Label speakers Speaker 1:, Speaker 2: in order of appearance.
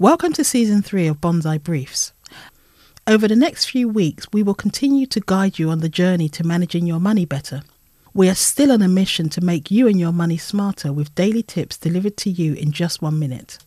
Speaker 1: Welcome to season three of Bonsai Briefs. Over the next few weeks, we will continue to guide you on the journey to managing your money better. We are still on a mission to make you and your money smarter with daily tips delivered to you in just one minute.